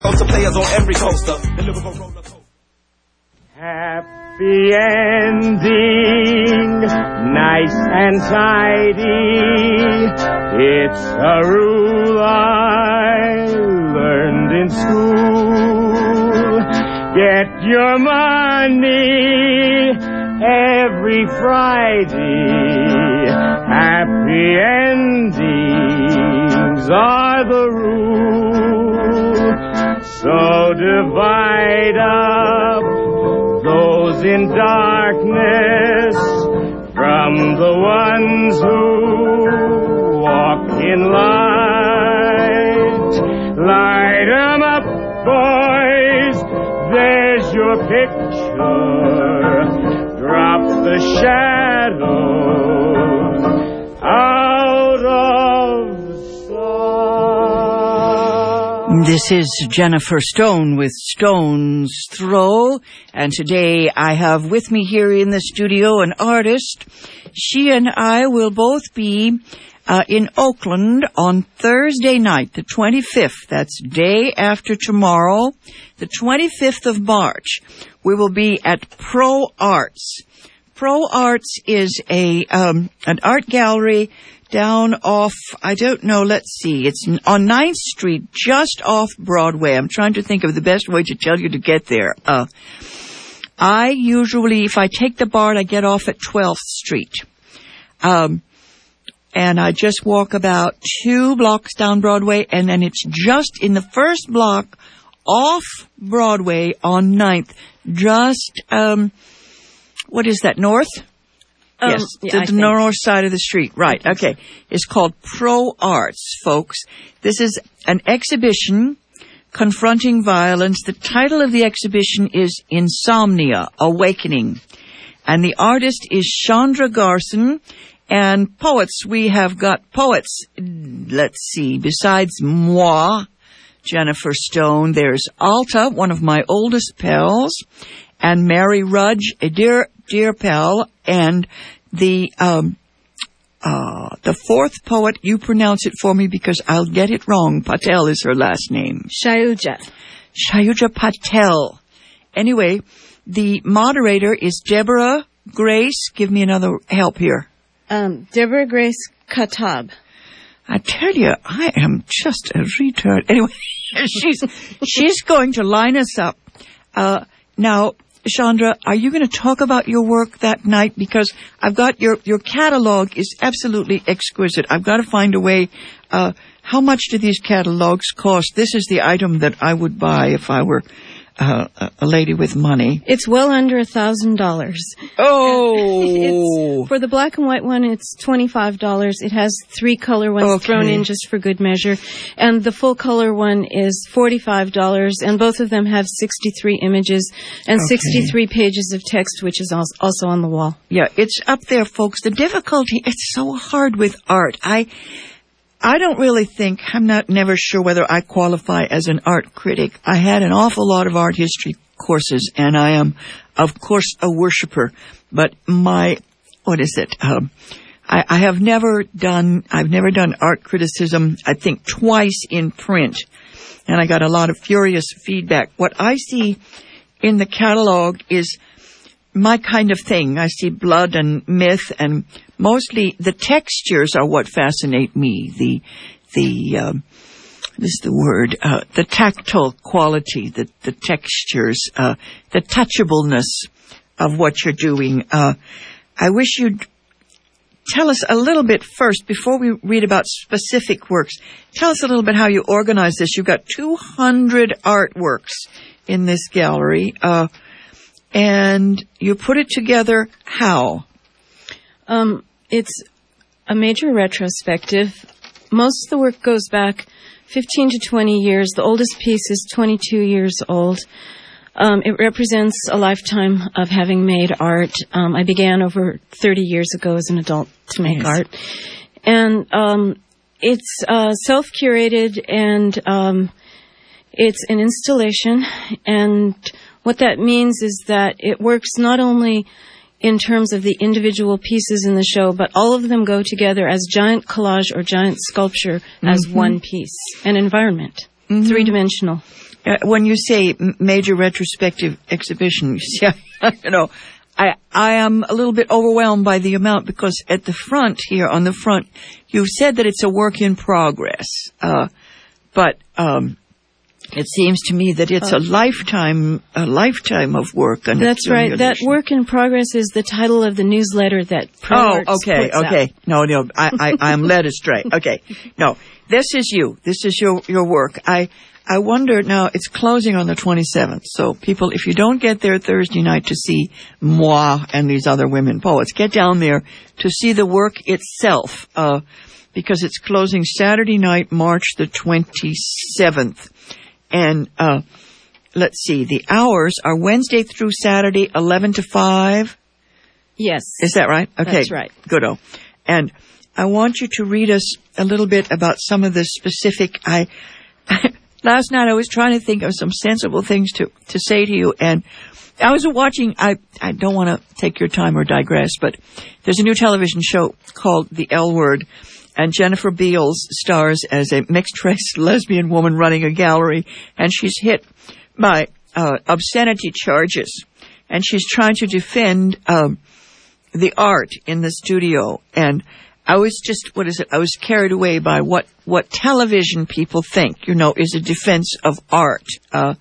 Coaster players on every coaster. Happy ending, nice and tidy. It's a rule I learned in school. Get your money every Friday. Happy endings are the rule. So divide up those in darkness from the ones who walk in light. Light Light 'em up, boys. There's your picture. Drop the shadows This is Jennifer Stone with Stone's Throw, and today I have with me here in the studio an artist. She and I will both be uh, in Oakland on Thursday night, the 25th. That's day after tomorrow, the 25th of March. We will be at Pro Arts. Pro Arts is a um, an art gallery down off I don't know. Let's see. It's on 9th Street, just off Broadway. I'm trying to think of the best way to tell you to get there. Uh, I usually, if I take the BART, I get off at 12th Street. Um, and I just walk about two blocks down Broadway, and then it's just in the first block off Broadway on 9th. Just, um, what is that, north? Um, yes, yeah, the, the north side of the street. Right. Okay. It's called Pro Arts, folks. This is an exhibition confronting violence. The title of the exhibition is Insomnia, Awakening. And the artist is Chandra Garson. And poets, we have got poets, let's see, besides moi, Jennifer Stone, there's Alta, one of my oldest pals, and Mary Rudge, a dear, dear pal, and the, um, uh, the fourth poet, you pronounce it for me because I'll get it wrong. Patel is her last name. Shailja. Shailja Patel. Anyway, the moderator is Deborah Grace. Give me another help here. Um, Deborah Grace Katab. I tell you, I am just a retard. Anyway, she's she's going to line us up. Uh, now, Chandra, are you going to talk about your work that night? Because I've got your your catalog is absolutely exquisite. I've got to find a way. Uh, how much do these catalogs cost? This is the item that I would buy if I were uh, a- lady with money. It's well under a thousand dollars. Oh, It's for the black and white one. It's twenty five dollars. It has three color ones Okay. thrown in just for good measure, and the full color one is forty five dollars. And both of them have sixty three images and Okay. sixty three pages of text, which is also on the wall. Yeah, it's up there, folks. The difficulty, it's so hard with art. I, I don't really think, I'm not never sure whether I qualify as an art critic. I had an awful lot of art history courses and I am, of course, a worshiper, but my, what is it? Um, I, I have never done, I've never done art criticism, I think twice in print, and I got a lot of furious feedback. What I see in the catalog is my kind of thing. I see blood and myth, and mostly the textures are what fascinate me. The the um, this is the word uh, the tactile quality, the the textures, uh, the touchableness of what you're doing. Uh, I wish you'd tell us a little bit first before we read about specific works. Tell us a little bit how you organize this. You've got 200 artworks in this gallery. Uh, and you put it together how? Um, it's a major retrospective. Most of the work goes back 15 to 20 years. The oldest piece is 22 years old. Um, it represents a lifetime of having made art. Um, I began over 30 years ago as an adult to make Yes. art. And um, it's uh, self curated and um, it's an installation. And what that means is that it works not only in terms of the individual pieces in the show, but all of them go together as giant collage or giant sculpture as one piece, an environment, three dimensional. Uh, when you say major retrospective exhibition, you see, you know, I I am a little bit overwhelmed by the amount because at the front here on the front, you've said that it's a work in progress, uh, but um, it seems to me that it's a lifetime a lifetime of work. That's right. That work in progress is the title of the newsletter that Oh, ProArts okay, puts out. okay. No, no, I, I, I'm led astray. Okay, no, this is you. This is your your work. I I wonder now. It's closing on the 27th, so people, if you don't get there Thursday night to see moi and these other women poets, get down there to see the work itself, uh, because it's closing Saturday night, March the 27th, and uh, let's see, the hours are Wednesday through Saturday, 11 to 5. Yes. Is that right? Okay. That's right. Goodo. And I want you to read us a little bit about some of the specific. I last night I was trying to think of some sensible things to to say to you, and I was watching. I I don't want to take your time or digress, but there's a new television show called The L Word. And Jennifer Beals stars as a mixed-race lesbian woman running a gallery, and she's hit by uh, obscenity charges, and she's trying to defend um, the art in the studio and I was just what is it? I was carried away by what what television people think, you know, is a defense of art. Uh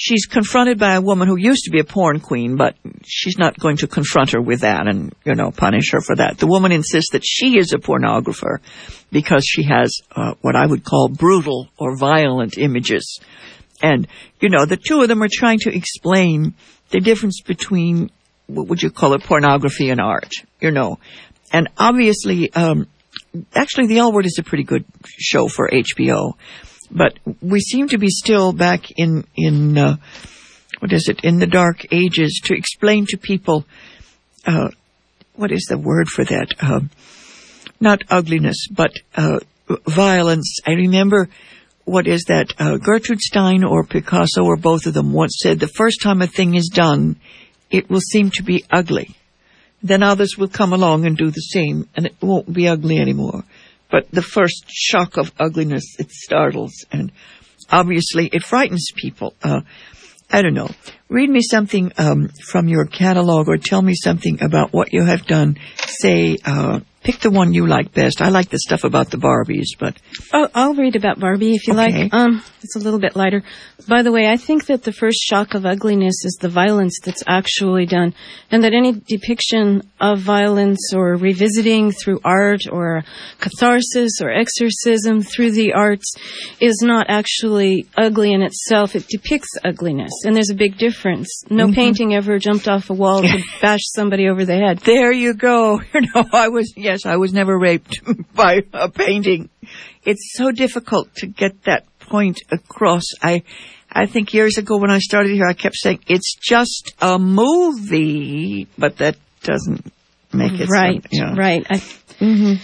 she's confronted by a woman who used to be a porn queen, but she's not going to confront her with that and, you know, punish her for that. The woman insists that she is a pornographer because she has uh, what I would call brutal or violent images. And, you know, the two of them are trying to explain the difference between what would you call it, pornography and art, you know. And obviously, um, actually the L Word is a pretty good show for HBO, but we seem to be still back in, in, uh, what is it, in the dark ages to explain to people, uh, what is the word for that? Um, not ugliness, but, uh, violence. I remember what is that? Uh, Gertrude Stein or Picasso or both of them once said the first time a thing is done, it will seem to be ugly. Then others will come along and do the same and it won't be ugly anymore. But the first shock of ugliness, it startles and obviously it frightens people. Uh, I don't know. Read me something um, from your catalog or tell me something about what you have done. Say, uh, pick the one you like best. I like the stuff about the Barbies, but Oh, I'll read about Barbie if you Okay. like. Um, it's a little bit lighter. By the way, I think that the first shock of ugliness is the violence that's actually done, and that any depiction of violence or revisiting through art or catharsis or exorcism through the arts is not actually ugly in itself. It depicts ugliness, and there's a big difference. No painting ever jumped off a wall to bash somebody over the head. There you go. You know, I was, yes, I was never raped by a painting. It's so difficult to get that point across. I, I think years ago when I started here, I kept saying, it's just a movie, but that doesn't make it right, so, yeah. right. I, mm-hmm.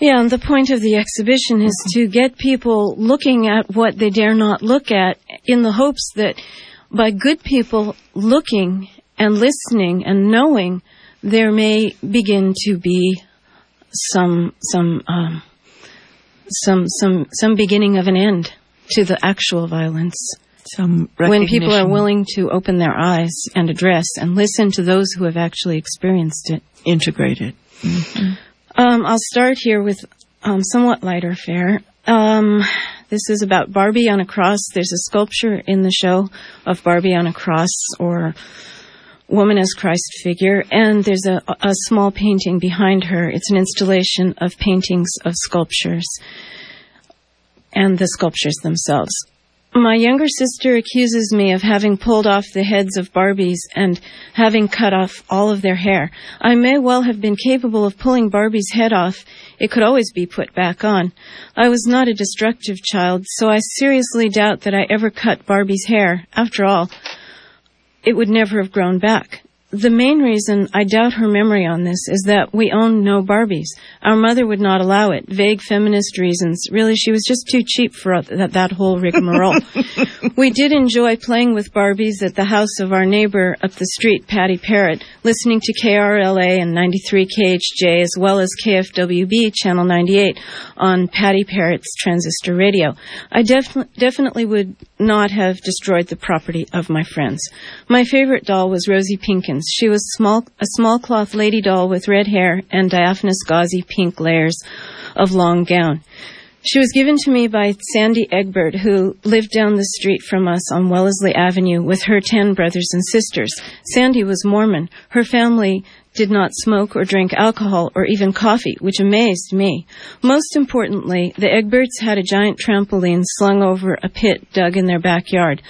Yeah, and the point of the exhibition is to get people looking at what they dare not look at in the hopes that by good people looking and listening and knowing, there may begin to be some, some, um, some, some, some beginning of an end to the actual violence. Some When people are willing to open their eyes and address and listen to those who have actually experienced it. integrated. Um, I'll start here with um, somewhat lighter fare. Um, this is about Barbie on a cross. There's a sculpture in the show of Barbie on a cross or woman as Christ figure, and there's a, a small painting behind her. It's an installation of paintings of sculptures and the sculptures themselves. My younger sister accuses me of having pulled off the heads of Barbies and having cut off all of their hair. I may well have been capable of pulling Barbie's head off. It could always be put back on. I was not a destructive child, so I seriously doubt that I ever cut Barbie's hair. After all, it would never have grown back. The main reason I doubt her memory on this is that we owned no Barbies. Our mother would not allow it. Vague feminist reasons. Really, she was just too cheap for that, that whole rigmarole. we did enjoy playing with Barbies at the house of our neighbor up the street, Patty Parrott, listening to KRLA and 93 KHJ as well as KFWB Channel 98 on Patty Parrott's transistor radio. I def- definitely would not have destroyed the property of my friends. My favorite doll was Rosie Pinkins. She was small, a small cloth lady doll with red hair and diaphanous gauzy pink layers of long gown. She was given to me by Sandy Egbert, who lived down the street from us on Wellesley Avenue with her ten brothers and sisters. Sandy was Mormon. Her family did not smoke or drink alcohol or even coffee, which amazed me. Most importantly, the Egberts had a giant trampoline slung over a pit dug in their backyard.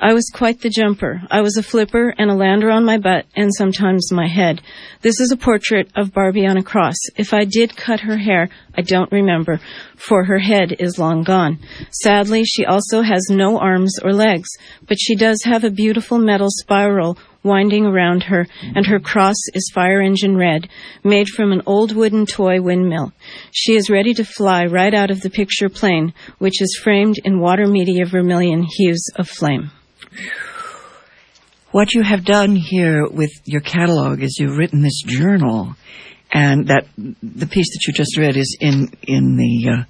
I was quite the jumper. I was a flipper and a lander on my butt and sometimes my head. This is a portrait of Barbie on a cross. If I did cut her hair, I don't remember, for her head is long gone. Sadly, she also has no arms or legs, but she does have a beautiful metal spiral winding around her, and her cross is fire engine red, made from an old wooden toy windmill. She is ready to fly right out of the picture plane, which is framed in water media vermilion hues of flame. What you have done here with your catalog is you've written this journal, and that the piece that you just read is in in the uh,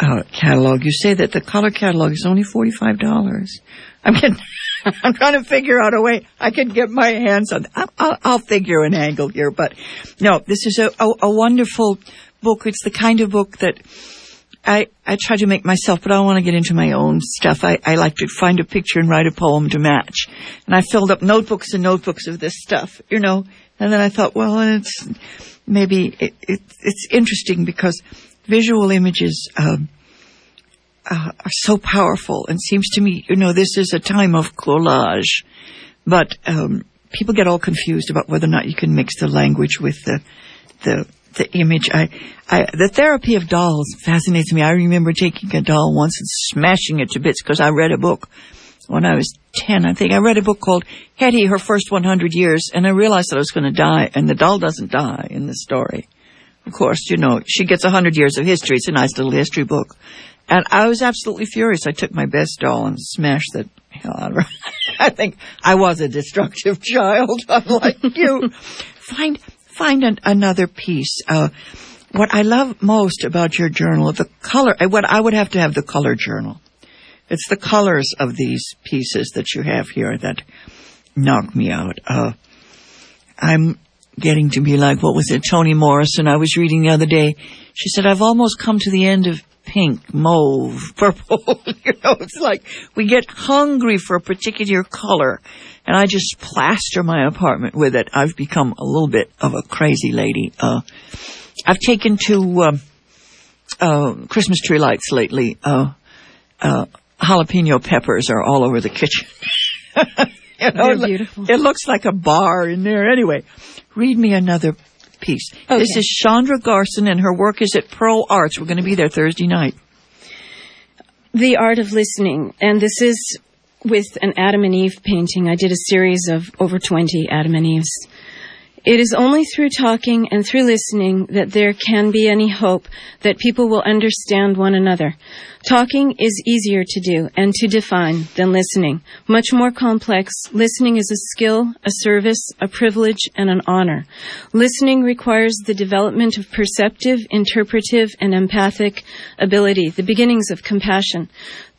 uh, catalog. You say that the color catalog is only forty five dollars. I'm getting, I'm trying to figure out a way I can get my hands on. I'll, I'll, I'll figure an angle here, but no, this is a, a, a wonderful book. It's the kind of book that I, I try to make myself, but I want to get into my own stuff. I, I like to find a picture and write a poem to match. And I filled up notebooks and notebooks of this stuff, you know. And then I thought, well, it's maybe it, it, it's interesting because visual images um, uh, are so powerful. And seems to me, you know, this is a time of collage, but um, people get all confused about whether or not you can mix the language with the the the image. I, I, the therapy of dolls fascinates me. I remember taking a doll once and smashing it to bits because I read a book when I was 10, I think. I read a book called Hitty, Her First 100 Years, and I realized that I was going to die, and the doll doesn't die in the story. Of course, you know, she gets 100 years of history. It's a nice little history book. And I was absolutely furious. I took my best doll and smashed the hell out of her. I think I was a destructive child, unlike you. Find, find an, another piece. Uh, what I love most about your journal, the color, uh, what I would have to have the color journal. It's the colors of these pieces that you have here that knock me out. Uh, I'm getting to be like, what was it, Toni Morrison? I was reading the other day. She said, I've almost come to the end of pink, mauve, purple. you know, it's like we get hungry for a particular color and I just plaster my apartment with it. I've become a little bit of a crazy lady. Uh, I've taken to um, uh, Christmas tree lights lately. Uh, uh, jalapeno peppers are all over the kitchen. you know, They're beautiful. It looks like a bar in there. Anyway, read me another piece. Okay. This is Chandra Garson, and her work is at Pro Arts. We're going to be there Thursday night. The Art of Listening, and this is with an Adam and Eve painting. I did a series of over 20 Adam and Eves. It is only through talking and through listening that there can be any hope that people will understand one another. Talking is easier to do and to define than listening. Much more complex, listening is a skill, a service, a privilege, and an honor. Listening requires the development of perceptive, interpretive, and empathic ability, the beginnings of compassion.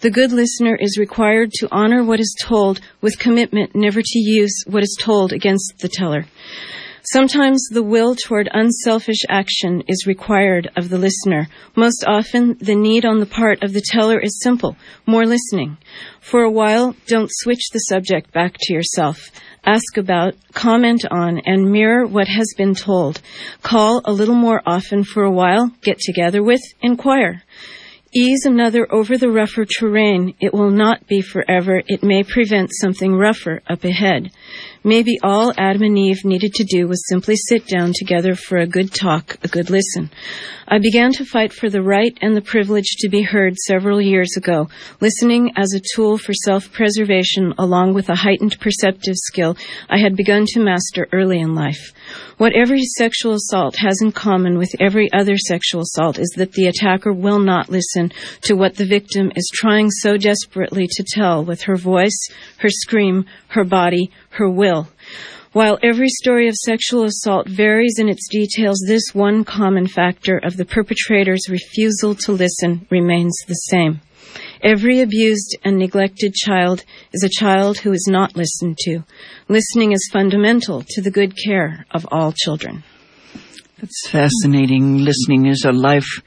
The good listener is required to honor what is told with commitment never to use what is told against the teller. Sometimes the will toward unselfish action is required of the listener. Most often, the need on the part of the teller is simple more listening. For a while, don't switch the subject back to yourself. Ask about, comment on, and mirror what has been told. Call a little more often for a while, get together with, inquire. Ease another over the rougher terrain. It will not be forever. It may prevent something rougher up ahead. Maybe all Adam and Eve needed to do was simply sit down together for a good talk, a good listen. I began to fight for the right and the privilege to be heard several years ago, listening as a tool for self-preservation along with a heightened perceptive skill I had begun to master early in life. What every sexual assault has in common with every other sexual assault is that the attacker will not listen to what the victim is trying so desperately to tell with her voice, her scream, her body, her will. While every story of sexual assault varies in its details, this one common factor of the perpetrator's refusal to listen remains the same. Every abused and neglected child is a child who is not listened to. Listening is fundamental to the good care of all children. That's fascinating. Listening is a life,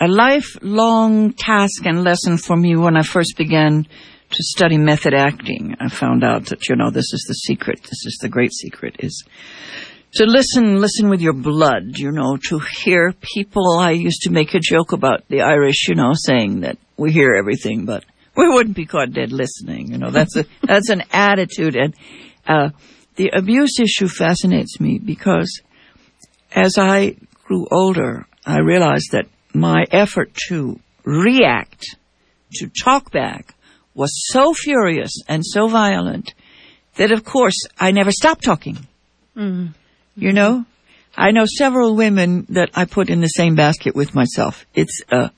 a lifelong task and lesson for me when I first began to study method acting. I found out that, you know, this is the secret. This is the great secret is to listen, listen with your blood, you know, to hear people. I used to make a joke about the Irish, you know, saying that we hear everything, but we wouldn't be caught dead listening. You know, that's a, that's an attitude. And, uh, the abuse issue fascinates me because as I grew older, I realized that my effort to react, to talk back, was so furious and so violent that, of course, I never stopped talking. Mm. You know, I know several women that I put in the same basket with myself. It's uh,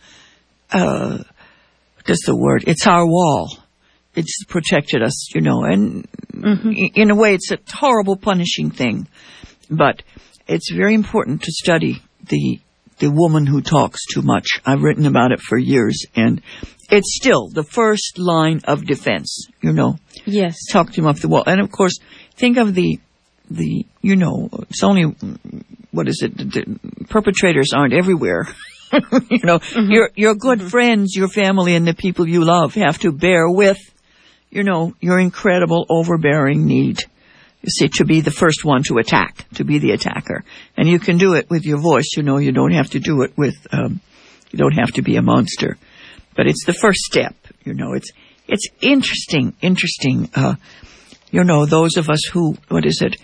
uh, what's the word? It's our wall. It's protected us, you know, and i- in a way, it's a horrible, punishing thing. But it's very important to study the the woman who talks too much. I've written about it for years, and it's still the first line of defense. You know, Yes. talk to him off the wall. And of course, think of the, the, you know, it's only, what is it? The, perpetrators aren't everywhere. you know, your, your good friends, your family and the people you love have to bear with, you know, your incredible overbearing need. You see, to be the first one to attack, to be the attacker. And you can do it with your voice, you know, you don't have to do it with, um, you don't have to be a monster. But it's the first step, you know, it's, it's interesting, interesting, uh, you know, those of us who, what is it?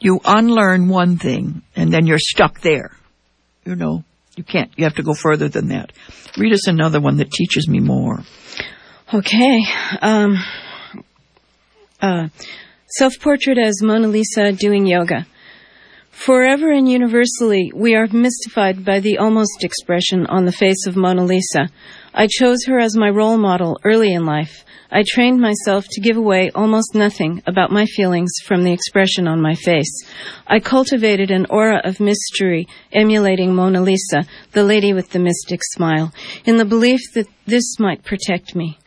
You unlearn one thing and then you're stuck there. You know, you can't, you have to go further than that. Read us another one that teaches me more. Okay. Um, uh, self-portrait as Mona Lisa doing yoga. Forever and universally, we are mystified by the almost expression on the face of Mona Lisa. I chose her as my role model early in life. I trained myself to give away almost nothing about my feelings from the expression on my face. I cultivated an aura of mystery emulating Mona Lisa, the lady with the mystic smile, in the belief that this might protect me.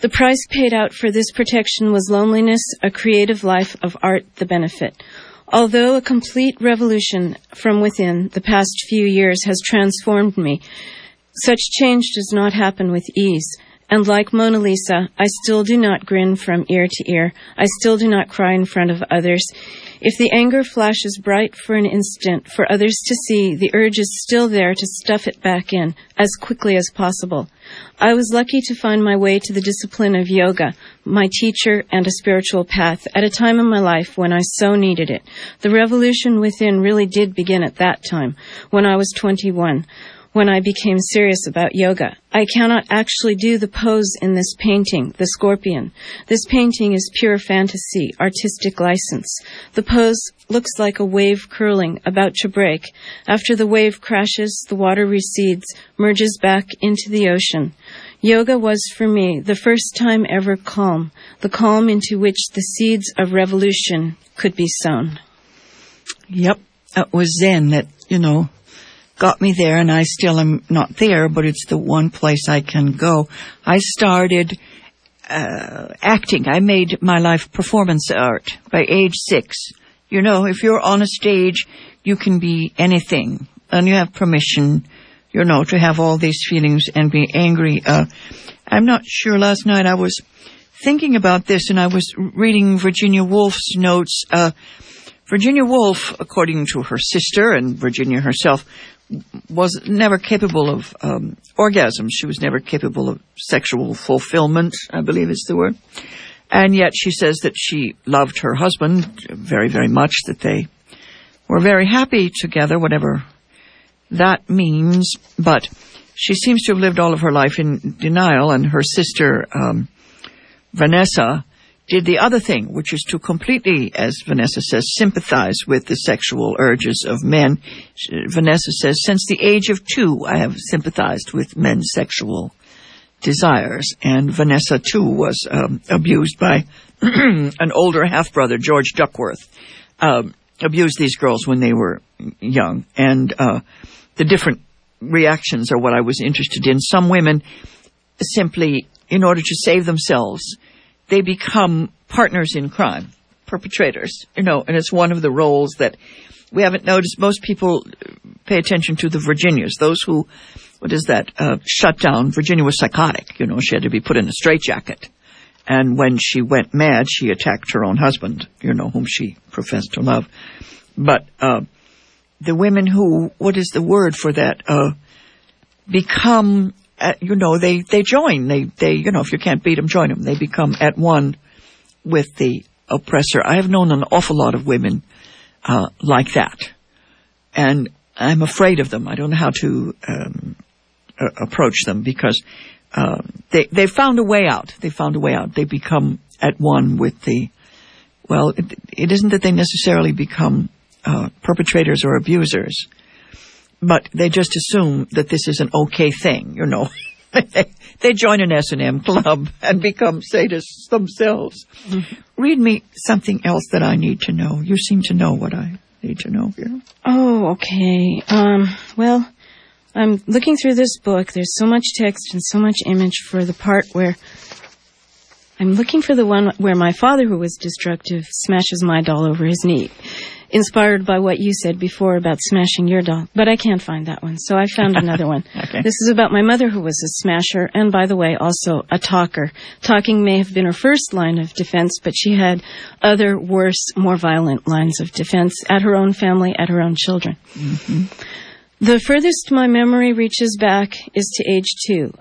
The price paid out for this protection was loneliness, a creative life of art, the benefit. Although a complete revolution from within the past few years has transformed me, such change does not happen with ease. And like Mona Lisa, I still do not grin from ear to ear. I still do not cry in front of others. If the anger flashes bright for an instant for others to see, the urge is still there to stuff it back in as quickly as possible. I was lucky to find my way to the discipline of yoga, my teacher and a spiritual path, at a time in my life when I so needed it. The revolution within really did begin at that time, when I was 21 when I became serious about yoga. I cannot actually do the pose in this painting, the scorpion. This painting is pure fantasy, artistic license. The pose looks like a wave curling, about to break. After the wave crashes, the water recedes, merges back into the ocean. Yoga was for me the first time ever calm, the calm into which the seeds of revolution could be sown. Yep. It was Zen that, you know, got me there and I still am not there, but it's the one place I can go. I started, uh, acting. I made my life performance art by age six. You know, if you're on a stage, you can be anything and you have permission, you know, to have all these feelings and be angry. Uh, I'm not sure last night I was thinking about this and I was reading Virginia Woolf's notes, uh, Virginia Woolf, according to her sister and Virginia herself, was never capable of um, orgasm. She was never capable of sexual fulfillment, I believe is the word. And yet she says that she loved her husband very, very much, that they were very happy together, whatever that means. But she seems to have lived all of her life in denial, and her sister, um, Vanessa, did the other thing, which is to completely, as Vanessa says, sympathize with the sexual urges of men. Vanessa says, since the age of two, I have sympathized with men's sexual desires. And Vanessa, too, was um, abused by an older half brother, George Duckworth, um, abused these girls when they were young. And uh, the different reactions are what I was interested in. Some women simply in order to save themselves, they become partners in crime, perpetrators, you know, and it's one of the roles that we haven't noticed. Most people pay attention to the Virginias, those who, what is that, uh, shut down. Virginia was psychotic, you know, she had to be put in a straitjacket. And when she went mad, she attacked her own husband, you know, whom she professed to love. But, uh, the women who, what is the word for that, uh, become, uh, you know, they, they join. They, they, you know, if you can't beat them, join them. They become at one with the oppressor. I have known an awful lot of women, uh, like that. And I'm afraid of them. I don't know how to, um, uh, approach them because, uh, they, they found a way out. They found a way out. They become at one with the, well, it, it isn't that they necessarily become, uh, perpetrators or abusers but they just assume that this is an okay thing, you know. they join an S&M club and become sadists themselves. Mm-hmm. Read me something else that I need to know. You seem to know what I need to know here. Oh, okay. Um, well, I'm looking through this book. There's so much text and so much image for the part where I'm looking for the one where my father, who was destructive, smashes my doll over his knee inspired by what you said before about smashing your doll, but I can't find that one, so I found another one. okay. This is about my mother who was a smasher, and by the way, also a talker. Talking may have been her first line of defense, but she had other worse, more violent lines of defense at her own family, at her own children. Mm-hmm. The furthest my memory reaches back is to age two.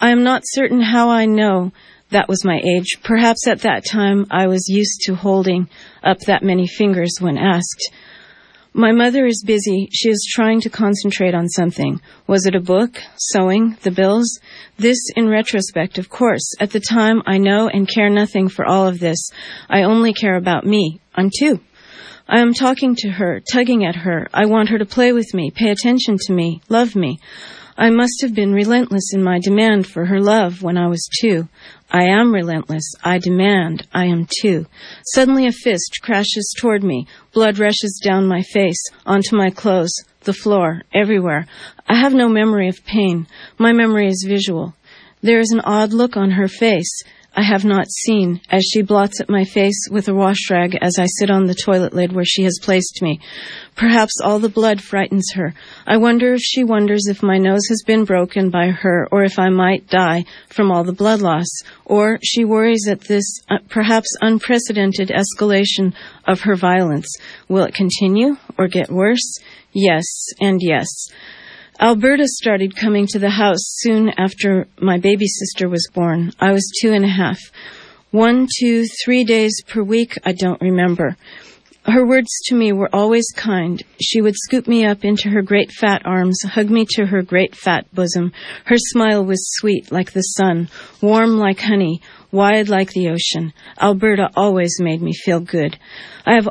I am not certain how I know that was my age. Perhaps at that time I was used to holding up that many fingers when asked. My mother is busy. She is trying to concentrate on something. Was it a book? Sewing? The bills? This in retrospect, of course. At the time, I know and care nothing for all of this. I only care about me. I'm two. I am talking to her, tugging at her. I want her to play with me, pay attention to me, love me. I must have been relentless in my demand for her love when I was two. I am relentless. I demand. I am too. Suddenly a fist crashes toward me. Blood rushes down my face, onto my clothes, the floor, everywhere. I have no memory of pain. My memory is visual. There is an odd look on her face. I have not seen, as she blots at my face with a wash rag as I sit on the toilet lid where she has placed me. Perhaps all the blood frightens her. I wonder if she wonders if my nose has been broken by her or if I might die from all the blood loss. Or she worries at this uh, perhaps unprecedented escalation of her violence. Will it continue or get worse? Yes, and yes. Alberta started coming to the house soon after my baby sister was born. I was two and a half. One, two, three days per week, I don't remember. Her words to me were always kind. She would scoop me up into her great fat arms, hug me to her great fat bosom. Her smile was sweet like the sun, warm like honey, wide like the ocean. Alberta always made me feel good. I have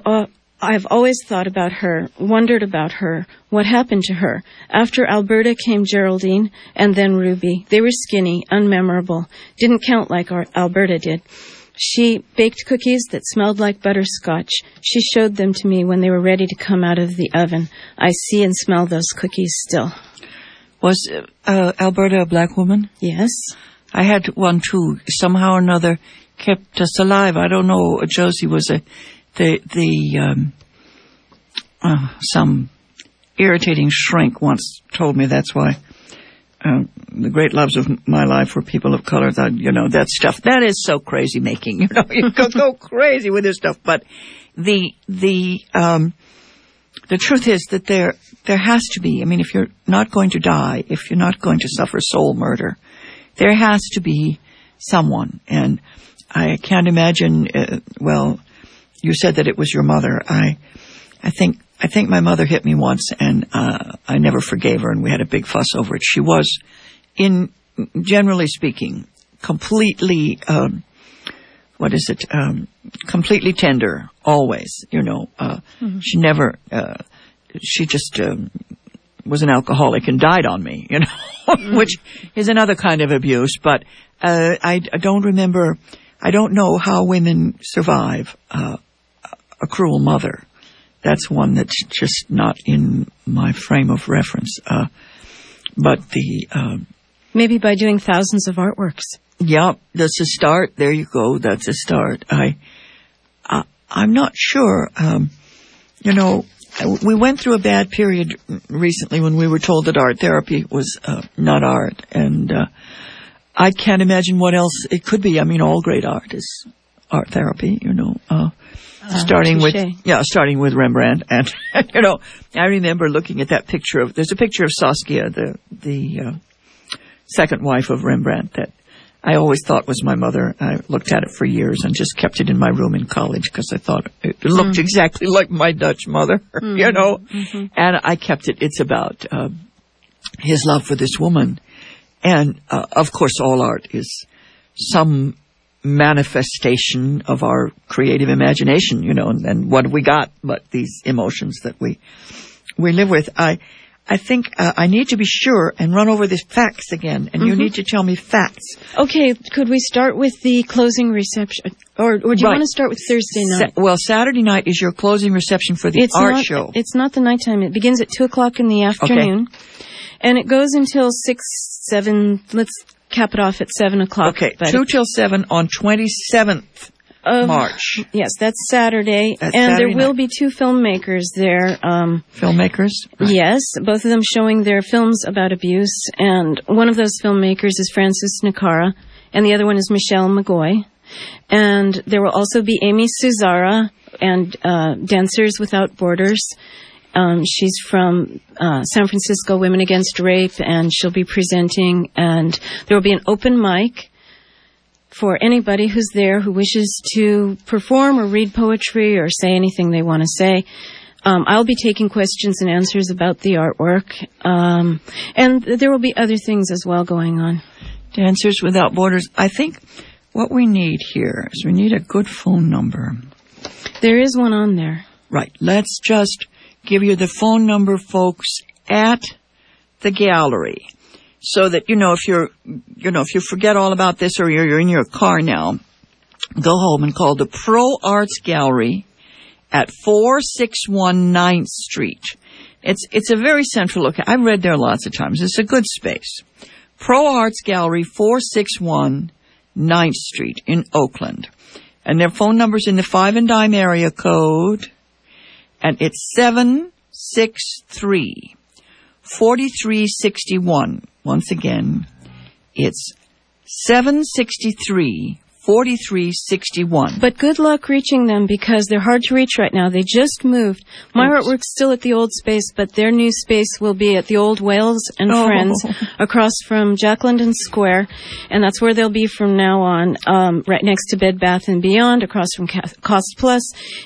I've always thought about her, wondered about her, what happened to her. After Alberta came Geraldine, and then Ruby. They were skinny, unmemorable, didn't count like our Alberta did. She baked cookies that smelled like butterscotch. She showed them to me when they were ready to come out of the oven. I see and smell those cookies still. Was uh, Alberta a black woman? Yes. I had one too. Somehow or another kept us alive. I don't know. Josie was a the the um, uh, some irritating shrink once told me that's why uh, the great loves of my life were people of color. That you know that stuff that is so crazy making. You know you go go crazy with this stuff, but the the um, the truth is that there there has to be. I mean, if you're not going to die, if you're not going to suffer soul murder, there has to be someone. And I can't imagine. Uh, well, you said that it was your mother. I, I think, I think my mother hit me once and, uh, I never forgave her and we had a big fuss over it. She was, in, generally speaking, completely, um, what is it, um, completely tender, always, you know, uh, mm-hmm. she never, uh, she just, um, was an alcoholic and died on me, you know, mm-hmm. which is another kind of abuse, but, uh, I, I, don't remember, I don't know how women survive, uh, a cruel mother. That's one that's just not in my frame of reference. Uh, but the uh, maybe by doing thousands of artworks. Yep, that's a start. There you go. That's a start. I, I I'm not sure. Um, you know, we went through a bad period recently when we were told that art therapy was uh, not art, and uh, I can't imagine what else it could be. I mean, all great art is art therapy. You know. Uh, starting with yeah, starting with Rembrandt, and you know, I remember looking at that picture of. There's a picture of Saskia, the the uh, second wife of Rembrandt, that I always thought was my mother. I looked at it for years and just kept it in my room in college because I thought it looked exactly like my Dutch mother, you know. And I kept it. It's about uh, his love for this woman, and uh, of course, all art is some manifestation of our creative imagination, you know, and, and what have we got but these emotions that we we live with. I I think uh, I need to be sure and run over the facts again, and you need to tell me facts. Okay, could we start with the closing reception, or or do you Right. want to start with Thursday Sa- night? well, Saturday night is your closing reception for the it's art not, show. It's not the nighttime. It begins at two o'clock in the afternoon, and it goes until six, seven. Let's cap it off at seven o'clock. Okay, but two till seven on twenty seventh of- March. Yes, that's Saturday, That's and Saturday there will night. be two filmmakers there. Um, Filmmakers. Yes, both of them showing their films about abuse, and one of those filmmakers is Francis Nicara, and the other one is Michelle McGoy. And there will also be Amy Suzara and uh, Dancers Without Borders. Um, she's from uh, San Francisco Women Against Rape, and she'll be presenting. And there will be an open mic for anybody who's there who wishes to perform or read poetry or say anything they want to say. Um, I'll be taking questions and answers about the artwork, um, and there will be other things as well going on. Dancers Without Borders. I think what we need here is we need a good phone number. There is one on there. Right. Let's just give you the phone number, folks, at the gallery. So that, you know, if you're, you know, if you forget all about this or you're, you're in your car now, go home and call the Pro Arts Gallery at 461 9th Street. It's, it's a very central location. I've read there lots of times. It's a good space. Pro Arts Gallery, 461 9th Street in Oakland. And their phone number's in the five and dime area code and it's 763 4361. Once again, it's 763 4361. But good luck reaching them because they're hard to reach right now. They just moved. My Oops. artwork's still at the old space, but their new space will be at the old Wales and Oh. Friends across from Jack London Square, and that's where they'll be from now on, um, right next to Bed Bath and Beyond, across from Cost Plus.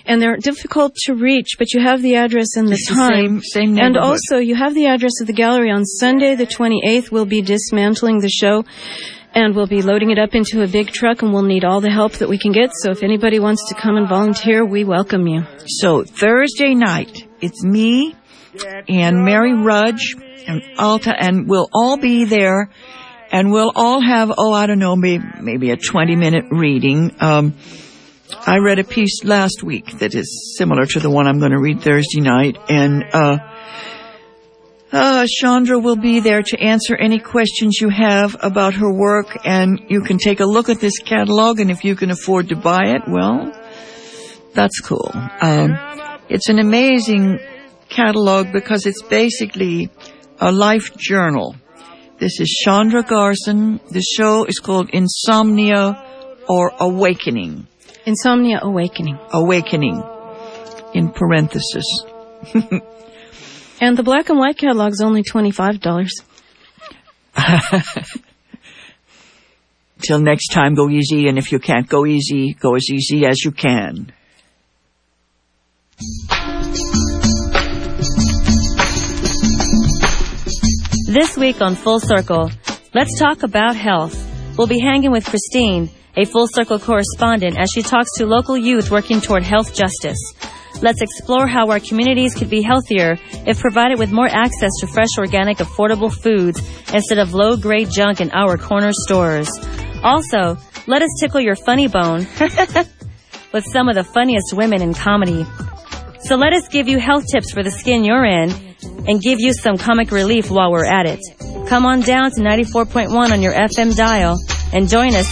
And they're difficult to reach, but you have the address and the It's the time. same- same and also, you have the address of the gallery on Sunday, the 28th. We'll be dismantling the show. And we'll be loading it up into a big truck, and we'll need all the help that we can get. So if anybody wants to come and volunteer, we welcome you. So Thursday night, it's me and Mary Rudge and Alta, and we'll all be there, and we'll all have oh I don't know maybe maybe a twenty minute reading. Um, I read a piece last week that is similar to the one I'm going to read Thursday night, and uh, uh, Chandra will be there to answer any questions you have about her work, and you can take a look at this catalog, and if you can afford to buy it, well, that's cool. Um, it's an amazing catalog because it's basically a life journal. This is Chandra Garson. The show is called Insomnia or Awakening. Insomnia Awakening. Awakening in parenthesis. And the black and white catalog's only $25. Till next time, go easy, and if you can't go easy, go as easy as you can. This week on Full Circle, let's talk about health. We'll be hanging with Christine, a Full Circle correspondent, as she talks to local youth working toward health justice. Let's explore how our communities could be healthier if provided with more access to fresh, organic, affordable foods instead of low grade junk in our corner stores. Also, let us tickle your funny bone with some of the funniest women in comedy. So let us give you health tips for the skin you're in and give you some comic relief while we're at it. Come on down to 94.1 on your FM dial and join us